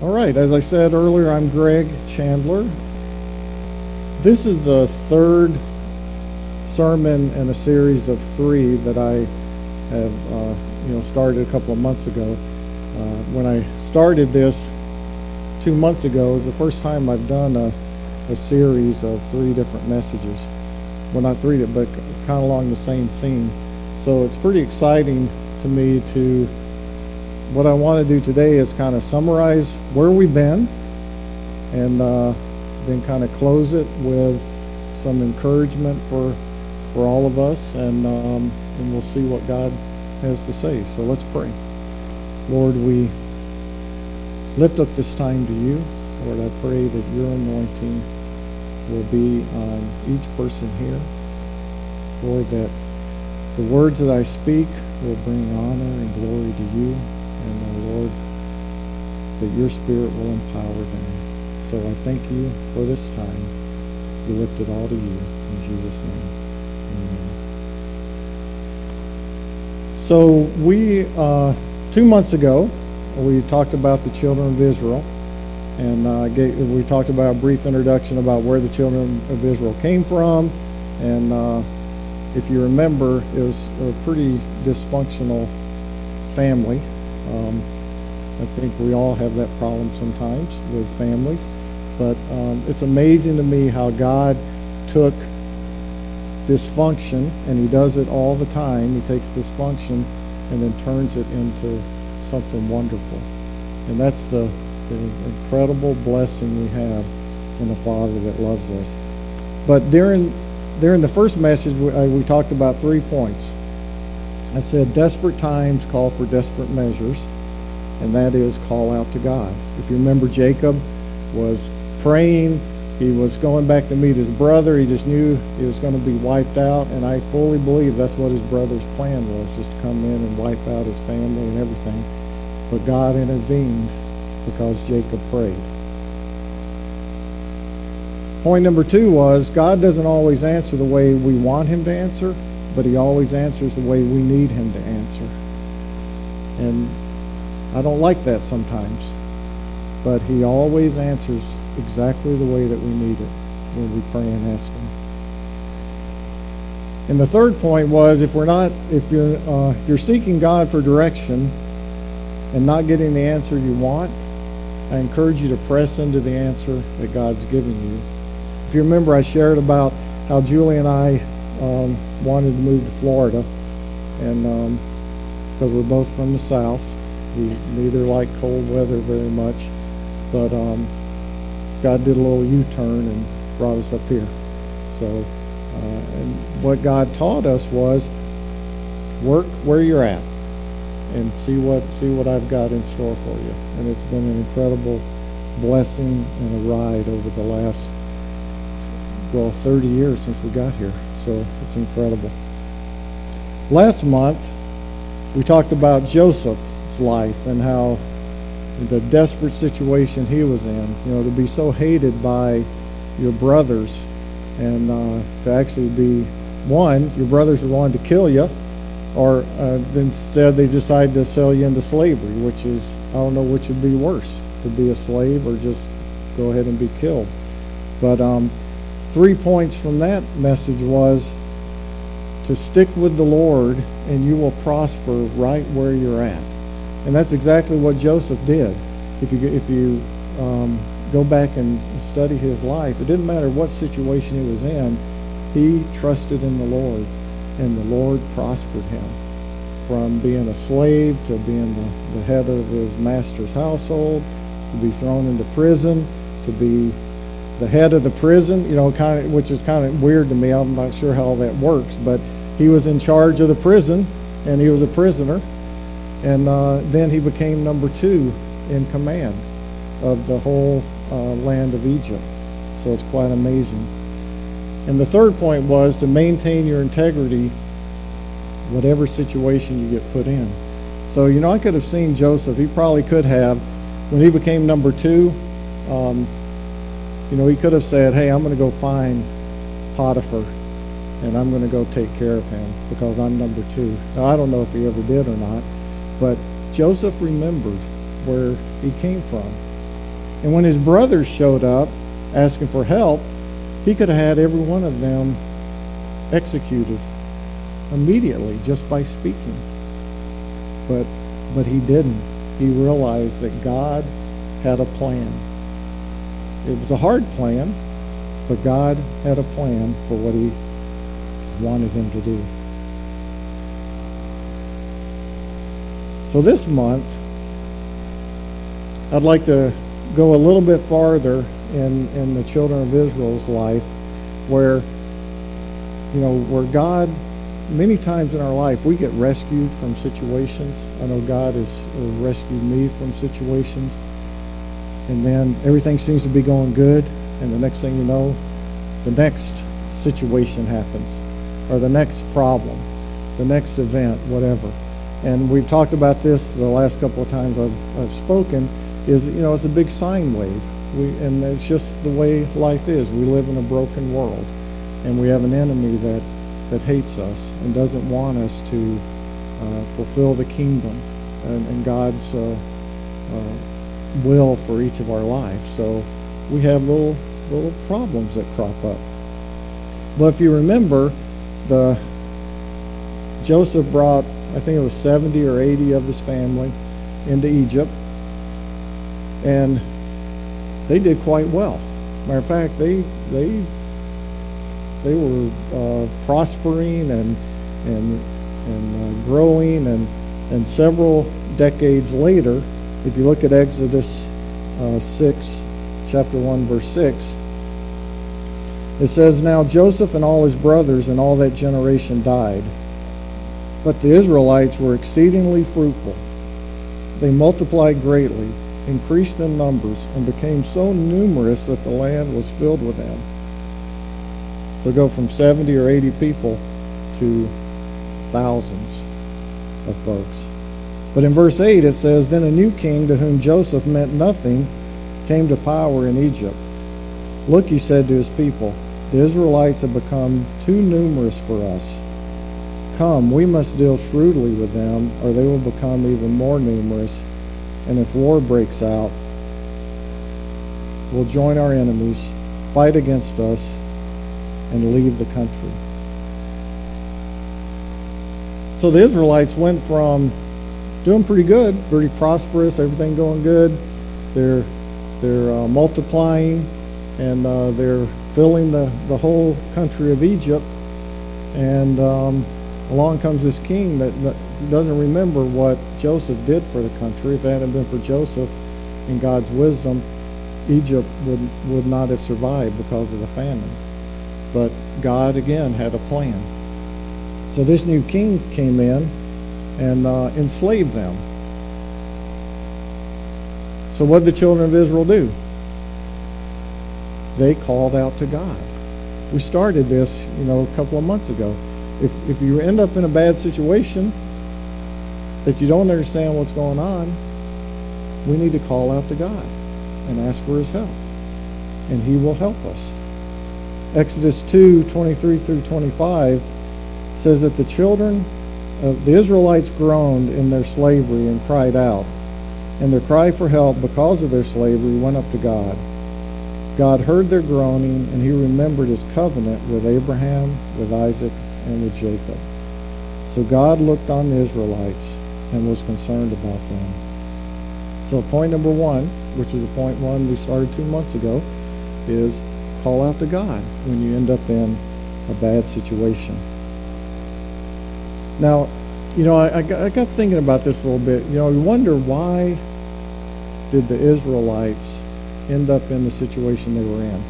All right, as I said earlier, I'm Greg Chandler. This is the third sermon in a series of three that I have, uh, you know, started a couple of months ago. Uh, when I started this two months ago, it was the first time I've done a, a series of three different messages. Well, not three, but kind of along the same theme. So it's pretty exciting to me to what I want to do today is kind of summarize where we've been and uh, then kind of close it with some encouragement for for all of us and um, and we'll see what God has to say. So let's pray. Lord, we lift up this time to you. Lord, I pray that your anointing will be on each person here. Lord, that the words that I speak will bring honor and glory to you Lord, that your Spirit will empower them. So I thank you for this time. We lift it all to you. In Jesus' name, amen. So we, uh, two months ago, we talked about the children of Israel. And uh, gave, we talked about a brief introduction about where the children of Israel came from. And uh, if you remember, it was a pretty dysfunctional family. Um, I think we all have that problem sometimes with families. But um, it's amazing to me how God took dysfunction, and he does it all the time. He takes dysfunction and then turns it into something wonderful. And that's the, the incredible blessing we have in a Father that loves us. But during, during the first message, we, uh, we talked about three points. I said desperate times call for desperate measures, and that is call out to God. If you remember, Jacob was praying. He was going back to meet his brother. He just knew he was going to be wiped out, and I fully believe that's what his brother's plan was, just to come in and wipe out his family and everything. But God intervened because Jacob prayed. Point number two was God doesn't always answer the way we want him to answer, but he always answers the way we need him to answer. And I don't like that sometimes, but he always answers exactly the way that we need it when we pray and ask him. And the third point was if we're not, if you're, uh, if you're seeking God for direction and not getting the answer you want, I encourage you to press into the answer that God's given you. If you remember, I shared about how Julie and I um, wanted to move to Florida, and because um, we're both from the South, we neither like cold weather very much, but um, God did a little U-turn and brought us up here. So, uh, and what God taught us was work where you're at and see what see what I've got in store for you. And it's been an incredible blessing and a ride over the last well 30 years since we got here. So it's incredible. Last month, we talked about Life and how the desperate situation he was in, you know, to be so hated by your brothers and uh, to actually be, one, your brothers were wanting to kill you, or uh, instead they decide to sell you into slavery, which is, I don't know which would be worse, to be a slave or just go ahead and be killed. But um, three points from that message was to stick with the Lord and you will prosper right where you're at. And that's exactly what Joseph did. If you, if you um, go back and study his life, it didn't matter what situation he was in, he trusted in the Lord and the Lord prospered him. From being a slave to being the, the head of his master's household, to be thrown into prison, to be the head of the prison, you know, kind of, which is kind of weird to me. I'm not sure how that works, but he was in charge of the prison, and he was a prisoner, and uh, then he became number two in command of the whole uh, land of Egypt. So it's quite amazing. And the third point was to maintain your integrity, whatever situation you get put in. So you know, I could have seen Joseph. He probably could have, when he became number two. Um, you know, he could have said, hey, I'm going to go find Potiphar and I'm going to go take care of him because I'm number two. Now, I don't know if he ever did or not, but Joseph remembered where he came from. And when his brothers showed up asking for help, he could have had every one of them executed immediately just by speaking. But but he didn't. He realized that God had a plan. It was a hard plan, but God had a plan for what he wanted him to do. So this month, I'd like to go a little bit farther in, in the children of Israel's life where, you know, where God, many times in our life, we get rescued from situations. I know God has rescued me from situations. And then everything seems to be going good. And the next thing you know, the next situation happens or the next problem, the next event, whatever. And we've talked about this the last couple of times I've, I've spoken, is, you know, it's a big sine wave. We, and it's just the way life is. We live in a broken world. And we have an enemy that, that hates us and doesn't want us to uh, fulfill the kingdom and, and God's uh, uh, will for each of our lives. So we have little, little problems that crop up. But if you remember, the Joseph brought, I think it was 70 or 80 of his family into Egypt. And they did quite well. Matter of fact, they they they were uh, prospering and and and uh, growing and and several decades later, if you look at Exodus uh, six, chapter one, verse six, it says, "Now Joseph and all his brothers and all that generation died, but the Israelites were exceedingly fruitful; they multiplied greatly." increased in numbers and became so numerous that the land was filled with them. So go from 70 or 80 people to thousands of folks. But in verse 8 it says, Then a new king to whom Joseph meant nothing came to power in Egypt. Look, he said to his people, the Israelites have become too numerous for us. Come, we must deal shrewdly with them, or they will become even more numerous and if war breaks out, we'll join our enemies, fight against us, and leave the country. So the Israelites went from doing pretty good, pretty prosperous, everything going good. They're they're uh, multiplying and uh, they're filling the, the whole country of Egypt. And um, along comes this king that, that doesn't remember what Joseph did for the country. If it hadn't been for Joseph and God's wisdom, Egypt would, would not have survived because of the famine. But God, again, had a plan. So this new king came in and uh, enslaved them. So what did the children of Israel do? They called out to God. We started this, you know, a couple of months ago. If, if you end up in a bad situation, that you don't understand what's going on, we need to call out to God and ask for his help. And he will help us. Exodus 2, 23 through 25 says that the children of the Israelites groaned in their slavery and cried out. And their cry for help because of their slavery went up to God. God heard their groaning, and he remembered his covenant with Abraham, with Isaac, and with Jacob. So God looked on the Israelites and was concerned about them. So point number one, which is the point one we started two months ago, is call out to God when you end up in a bad situation. Now, you know, I, I, got, I got thinking about this a little bit. You know, we wonder why did the Israelites end up in the situation they were in?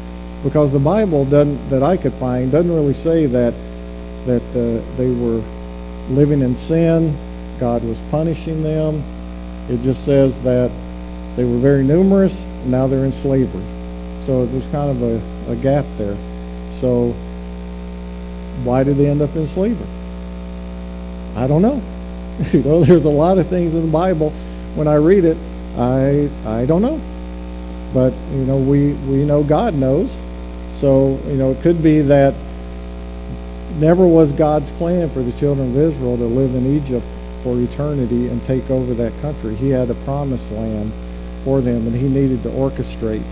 Because the Bible doesn't, that I could find, doesn't really say that that uh, they were living in sin God was punishing them. It just says that they were very numerous, now they're in slavery. So there's kind of a, a gap there. So why did they end up in slavery? I don't know. you know, there's a lot of things in the Bible. When I read it, I I don't know. But you know, we we know God knows. So you know, it could be that never was God's plan for the children of Israel to live in Egypt for eternity and take over that country. He had a promised land for them, and he needed to orchestrate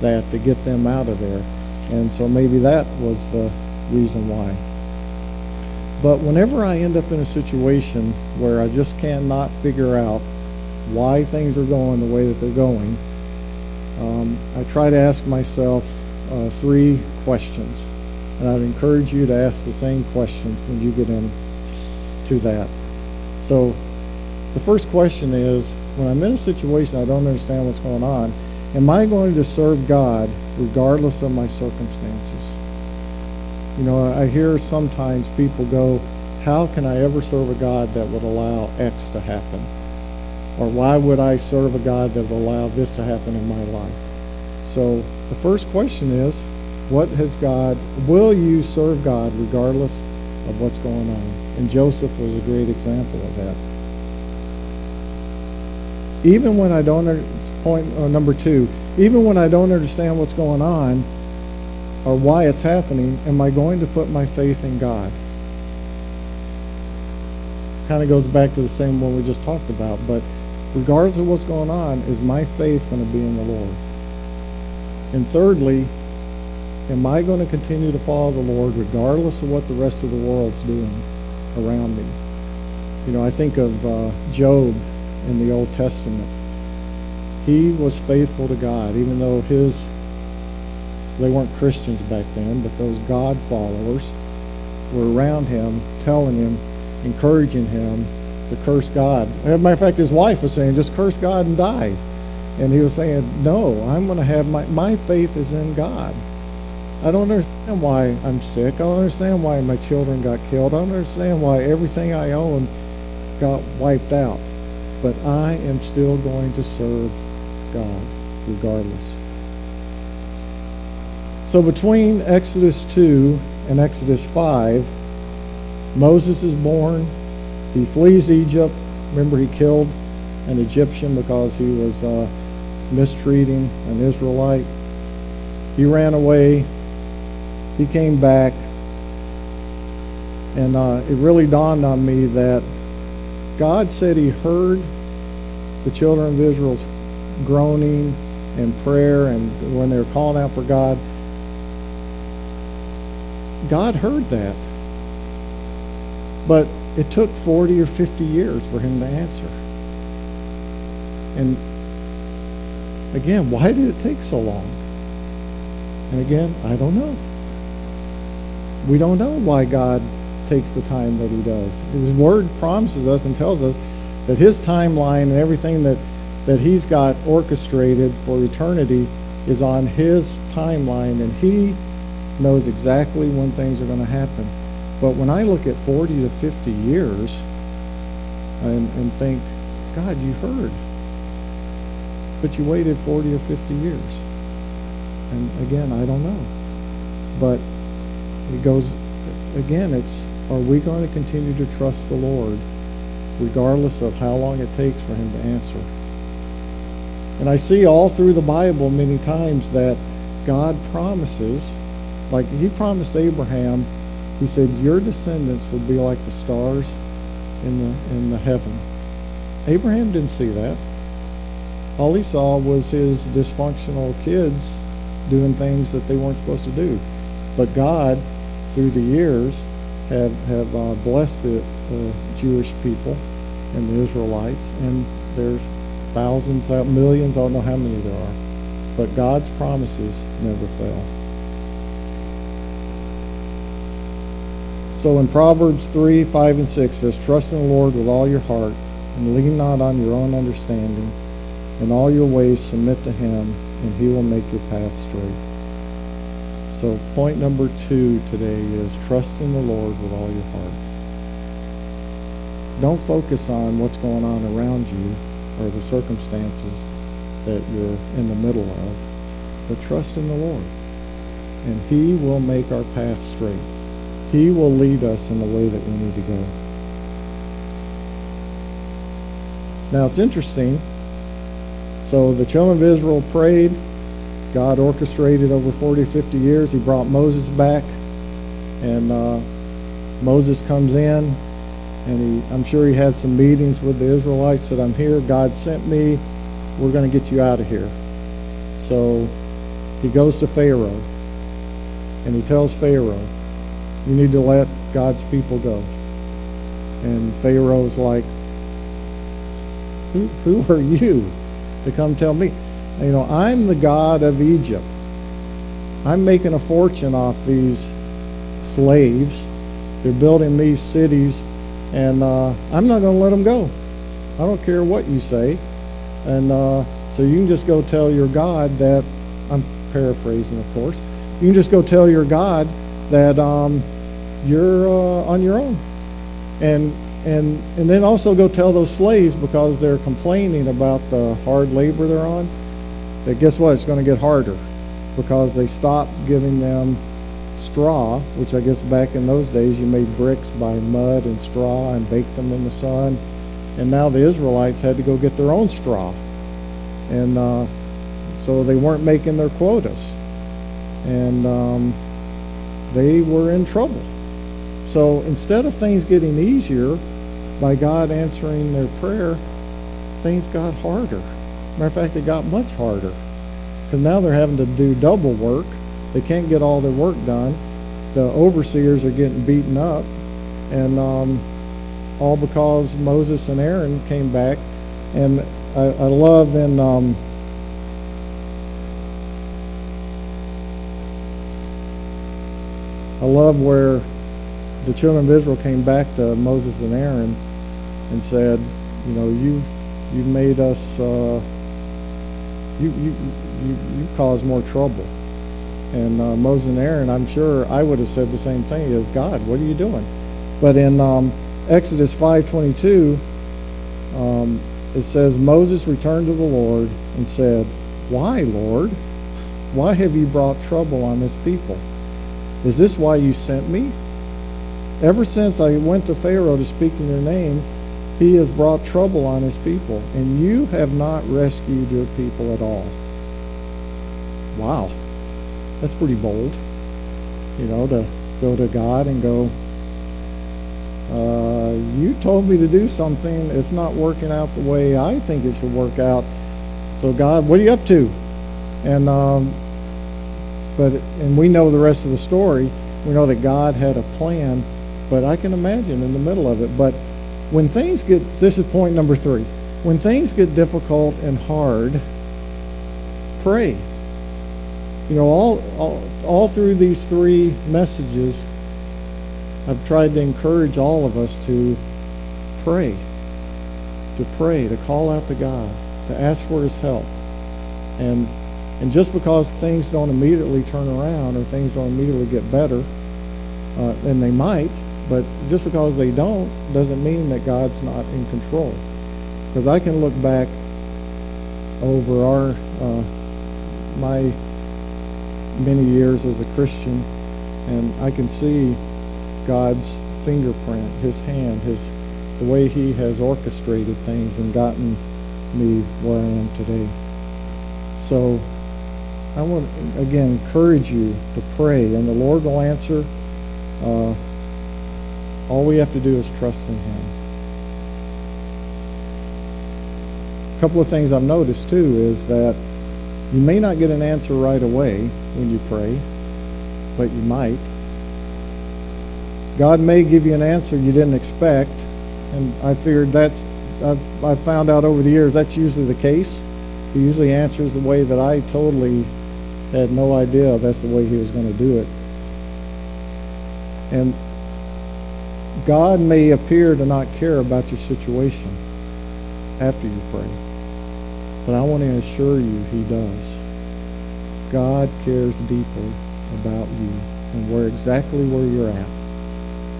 that to get them out of there. And so maybe that was the reason why. But whenever I end up in a situation where I just cannot figure out why things are going the way that they're going, um, I try to ask myself uh, three questions. And I'd encourage you to ask the same questions when you get into that. So the first question is, when I'm in a situation I don't understand what's going on, am I going to serve God regardless of my circumstances? You know, I hear sometimes people go, how can I ever serve a God that would allow X to happen? Or why would I serve a God that would allow this to happen in my life? So the first question is, what has God, will you serve God regardless of what's going on? And Joseph was a great example of that. Even when I don't, point uh, number two, even when I don't understand what's going on or why it's happening, am I going to put my faith in God? Kind of goes back to the same one we just talked about, but regardless of what's going on, is my faith going to be in the Lord? And thirdly, am I going to continue to follow the Lord regardless of what the rest of the world's doing around me? You know, I think of uh, Job in the Old Testament. He was faithful to God, even though his, they weren't Christians back then, but those God followers were around him, telling him, encouraging him to curse God. As a matter of fact, his wife was saying, just curse God and die. And he was saying, no, I'm going to have my, my faith is in God. I don't understand why I'm sick. I don't understand why my children got killed. I don't understand why everything I own got wiped out. But I am still going to serve God regardless. So between Exodus 2 and Exodus 5, Moses is born. He flees Egypt. Remember, he killed an Egyptian because he was uh, mistreating an Israelite. He ran away. He came back. And uh, it really dawned on me that God said he heard the children of Israel's groaning and prayer and when they were calling out for God. God heard that. But it took 40 or 50 years for him to answer. And again, why did it take so long? And again, I don't know. We don't know why God takes the time that he does. His word promises us and tells us that his timeline and everything that, that he's got orchestrated for eternity is on his timeline and he knows exactly when things are going to happen. But when I look at 40 to 50 years and, and think, God, you heard. But you waited 40 or 50 years. And again, I don't know. But it goes, again, it's, are we going to continue to trust the Lord regardless of how long it takes for him to answer? And I see all through the Bible many times that God promises, like he promised Abraham he said, Your descendants will be like the stars in the, in the heaven. Abraham didn't see that. All he saw was his dysfunctional kids doing things that they weren't supposed to do. But God, through the years, have, have uh, blessed the uh, Jewish people and the Israelites, and there's thousands, millions, I don't know how many there are. But God's promises never fail. So in Proverbs 3, 5, and 6 says, Trust in the Lord with all your heart, and lean not on your own understanding. In all your ways submit to him, and he will make your path straight. So point number two today is trust in the Lord with all your heart. Don't focus on what's going on around you or the circumstances that you're in the middle of, but trust in the Lord. And he will make our path straight. He will lead us in the way that we need to go. Now it's interesting. So the children of Israel prayed. God orchestrated over 40, 50 years. He brought Moses back. And uh, Moses comes in. And he, I'm sure he had some meetings with the Israelites. Said, I'm here. God sent me. we're going to get you out of here. So he goes to Pharaoh and he tells Pharaoh, you need to let God's people go. And Pharaoh's like, who, who are you to come tell me? You know, I'm the God of Egypt. I'm making a fortune off these slaves. They're building these cities, and uh, I'm not going to let them go. I don't care what you say. And uh, so you can just go tell your God that, I'm paraphrasing, of course, you can just go tell your God that um, you're uh, on your own. And, and, and then also go tell those slaves because they're complaining about the hard labor they're on, that guess what? It's going to get harder because they stopped giving them straw, which I guess back in those days you made bricks by mud and straw and baked them in the sun. And now the Israelites had to go get their own straw. And uh, so they weren't making their quotas. And um, they were in trouble. So instead of things getting easier by God answering their prayer, things got harder. Matter of fact, it got much harder. Because now they're having to do double work. They can't get all their work done. The overseers are getting beaten up. And um, all because Moses and Aaron came back. And I, I love in um, I love where the children of Israel came back to Moses and Aaron and said, you know, you you made us uh, you, you you you caused more trouble. And uh, Moses and Aaron, I'm sure I would have said the same thing as God. What are you doing? But in um, Exodus 5:22, um, it says Moses returned to the Lord and said, "Why, Lord? Why have you brought trouble on this people? Is this why you sent me? Ever since I went to Pharaoh to speak in your name, he has brought trouble on his people, and you have not rescued your people at all." Wow, that's pretty bold. You know, to go to God and go, uh, you told me to do something. It's not working out the way I think it should work out. So God, what are you up to? And um, but and we know the rest of the story. We know that God had a plan, but I can imagine in the middle of it. But when things get, this is point number three. When things get difficult and hard, pray. You know, all all, all through these three messages, I've tried to encourage all of us to pray, to pray, to call out to God, to ask for His help. And, and just because things don't immediately turn around or things don't immediately get better, uh, and they might, but just because they don't doesn't mean that God's not in control. Because I can look back over our, uh, my many years as a Christian, and I can see God's fingerprint, His hand, His the way He has orchestrated things and gotten me where I am today. So I want again encourage you to pray, and the Lord will answer. Uh, all we have to do is trust in Him. A couple of things I've noticed too is that you may not get an answer right away when you pray, but you might. God may give you an answer you didn't expect, and I figured that's, I've, I've found out over the years that's usually the case. He usually answers the way that I totally had no idea that's the way he was going to do it. And God may appear to not care about your situation after you pray. But I want to assure you he does. God cares deeply about you and where exactly where you're at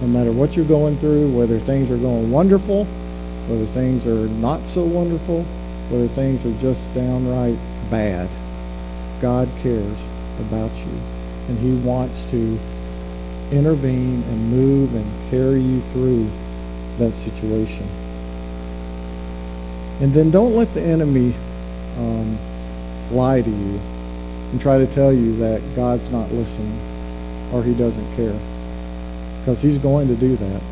no matter what you're going through, whether things are going wonderful, whether things are not so wonderful, whether things are just downright bad. God cares about you, and he wants to intervene and move and carry you through that situation. And then don't let the enemy um, lie to you and try to tell you that God's not listening or he doesn't care because he's going to do that.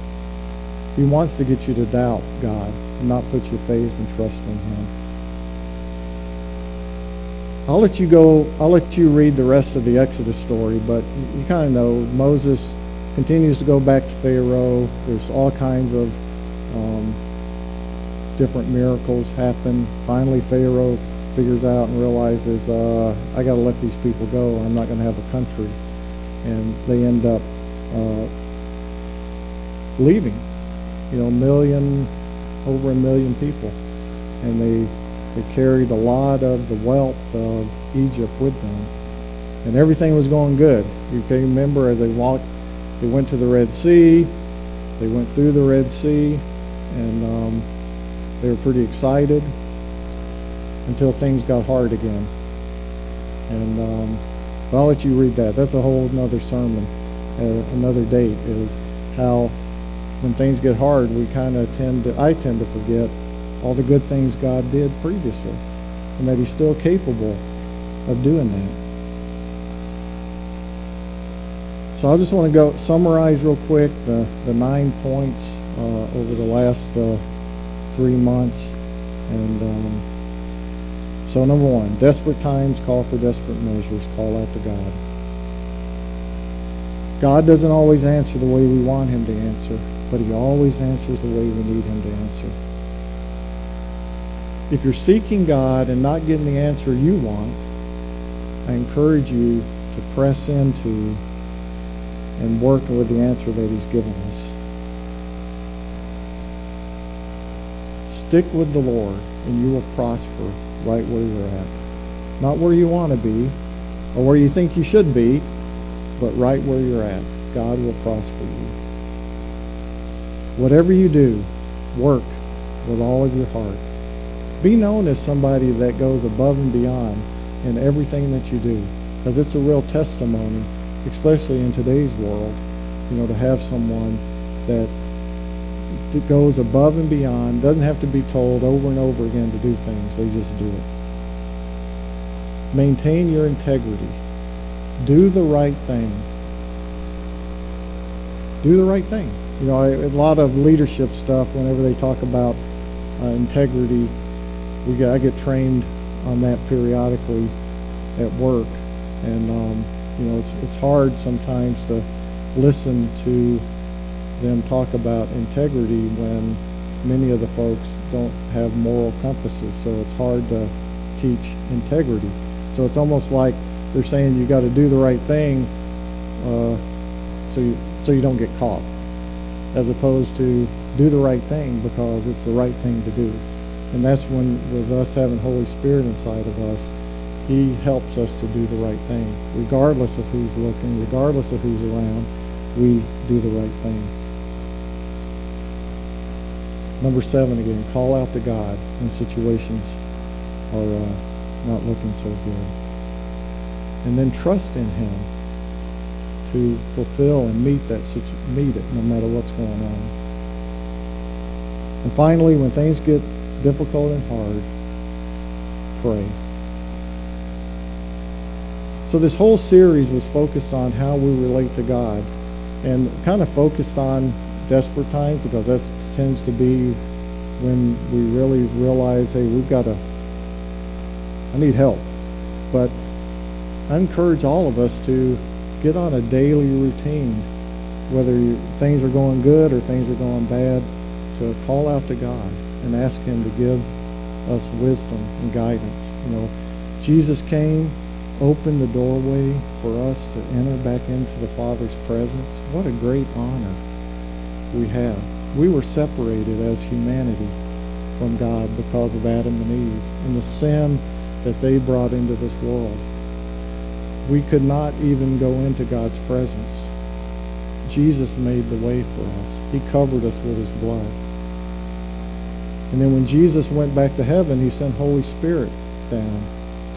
He wants to get you to doubt God and not put your faith and trust in him. I'll let you go, I'll let you read the rest of the Exodus story, but you, kind of know Moses continues to go back to Pharaoh. There's all kinds of um, different miracles happen. Finally, Pharaoh figures out and realizes, uh, I got to let these people go. I'm not going to have a country. And they end up uh, leaving. You know, a million, over a million people. And they, they carried a lot of the wealth of Egypt with them. And everything was going good. You can remember as they walked, they went to the Red Sea. They went through the Red Sea. And um, they were pretty excited until things got hard again. And um, I'll let you read that. That's a whole another sermon, uh, another date. Is how when things get hard, we kind of tend to. I tend to forget all the good things God did previously, and that He's still capable of doing that. So I just want to go summarize real quick the, the nine points uh, over the last uh, three months. And um, so number one, desperate times call for desperate measures. Call out to God. God doesn't always answer the way we want him to answer, but he always answers the way we need him to answer. If you're seeking God and not getting the answer you want, I encourage you to press into and work with the answer that he's given us. Stick with the Lord, and you will prosper right where you're at. Not where you want to be or where you think you should be, but right where you're at. God will prosper you. Whatever you do, work with all of your heart. Be known as somebody that goes above and beyond in everything that you do, because it's a real testimony, especially in today's world, you know, to have someone that goes above and beyond, doesn't have to be told over and over again to do things. They just do it. Maintain your integrity. Do the right thing. Do the right thing. You know, a lot of leadership stuff, whenever they talk about uh, integrity, we get, I get trained on that periodically at work. And, um, you know, it's, it's hard sometimes to listen to them talk about integrity when many of the folks don't have moral compasses. So it's hard to teach integrity. So it's almost like they're saying you got to do the right thing uh, so you so you don't get caught, as opposed to do the right thing because it's the right thing to do. And that's when, with us having Holy Spirit inside of us, He helps us to do the right thing, regardless of who's looking, regardless of who's around. We do the right thing. Number seven again, call out to God when situations are uh, not looking so good. And then trust in Him to fulfill and meet that meet it no matter what's going on. And finally, when things get difficult and hard, pray. So this whole series was focused on how we relate to God and kind of focused on desperate times because that tends to be when we really realize, hey, we've got to, I need help. But I encourage all of us to get on a daily routine, whether you, things are going good or things are going bad, to call out to God and ask Him to give us wisdom and guidance. You know, Jesus came, opened the doorway for us to enter back into the Father's presence. What a great honor we have. We were separated as humanity from God because of Adam and Eve and the sin that they brought into this world. We could not even go into God's presence. Jesus made the way for us. He covered us with his blood. And then when Jesus went back to heaven, he sent Holy Spirit down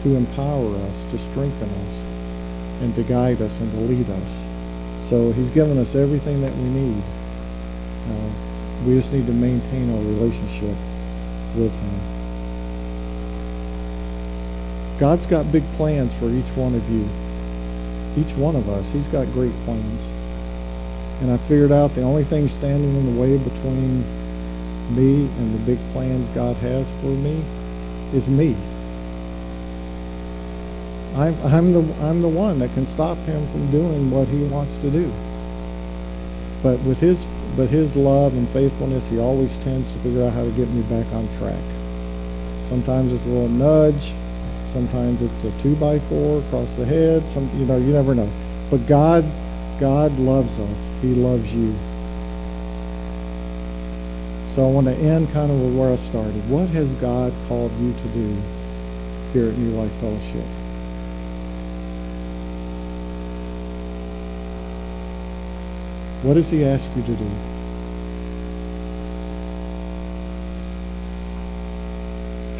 to empower us, to strengthen us, and to guide us and to lead us. So he's given us everything that we need. Uh, we just need to maintain our relationship with him. God's got big plans for each one of you. Each one of us. He's got great plans. And I figured out the only thing standing in the way between me and the big plans God has for me is me. I'm, I'm the I'm the one that can stop him from doing what he wants to do. But with his but his love and faithfulness, he always tends to figure out how to get me back on track. Sometimes it's a little nudge, sometimes it's a two by four across the head. Some you know you never know. But God God loves us. He loves you. So I want to end kind of with where I started. What has God called you to do here at New Life Fellowship? What does he ask you to do?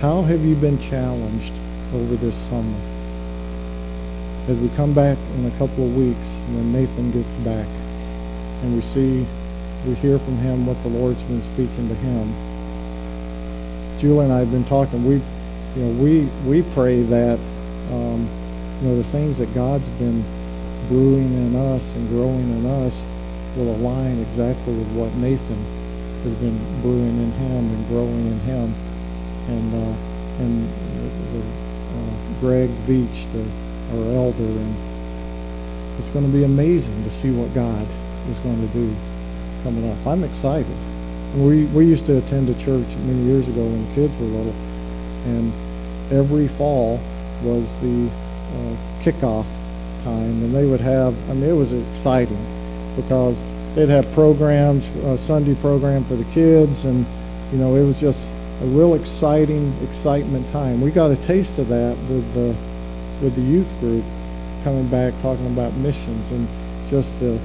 How have you been challenged over this summer? As we come back in a couple of weeks, when Nathan gets back, and we see, we hear from him what the Lord's been speaking to him. Julie and I have been talking. We, you know, we we pray that, um, you know, the things that God's been brewing in us and growing in us will align exactly with what Nathan has been brewing in him and growing in him, and uh, and the, uh, Greg Beach, the our elder, and it's going to be amazing to see what God is going to do coming up. I'm excited. We we used to attend a church many years ago when the kids were little, and every fall was the uh, kickoff time, and they would have. I mean, it was exciting because they'd have programs, a Sunday program for the kids, and you know, it was just a real exciting, excitement time. We got a taste of that with the with the youth group coming back talking about missions and just the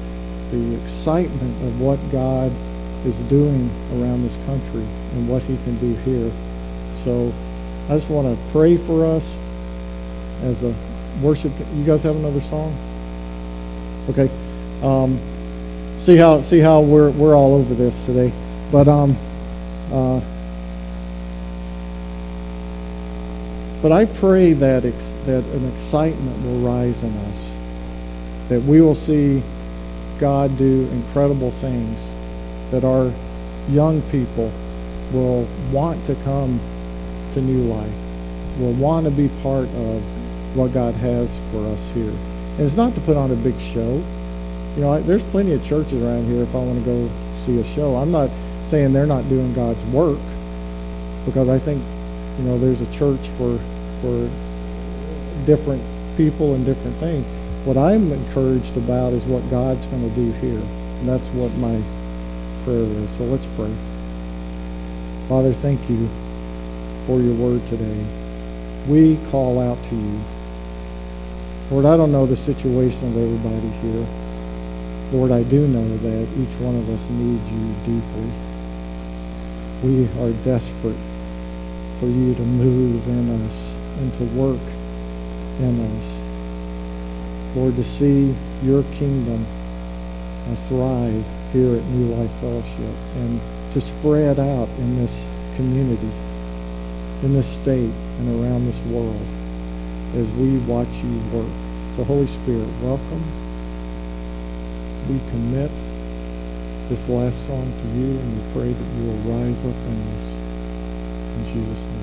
the excitement of what God is doing around this country and what He can do here. So I just want to pray for us as a worship. You guys have another song? Okay. Um, see how see how we're we're all over this today, but um, uh, but I pray that ex- that an excitement will rise in us, that we will see God do incredible things, that our young people will want to come to New Life, will want to be part of what God has for us here. And it's not to put on a big show. You know, I, there's plenty of churches around here if I want to go see a show. I'm not saying they're not doing God's work because I think, you know, there's a church for for different people and different things. What I'm encouraged about is what God's going to do here. And that's what my prayer is. So let's pray. Father, thank you for your word today. We call out to you. Lord, I don't know the situation of everybody here. Lord, I do know that each one of us needs you deeply. We are desperate for you to move in us and to work in us. Lord, to see your kingdom thrive here at New Life Fellowship and to spread out in this community, in this state, and around this world as we watch you work. So, Holy Spirit, welcome. We commit this last song to you, and we pray that you will rise up in us. In Jesus' name.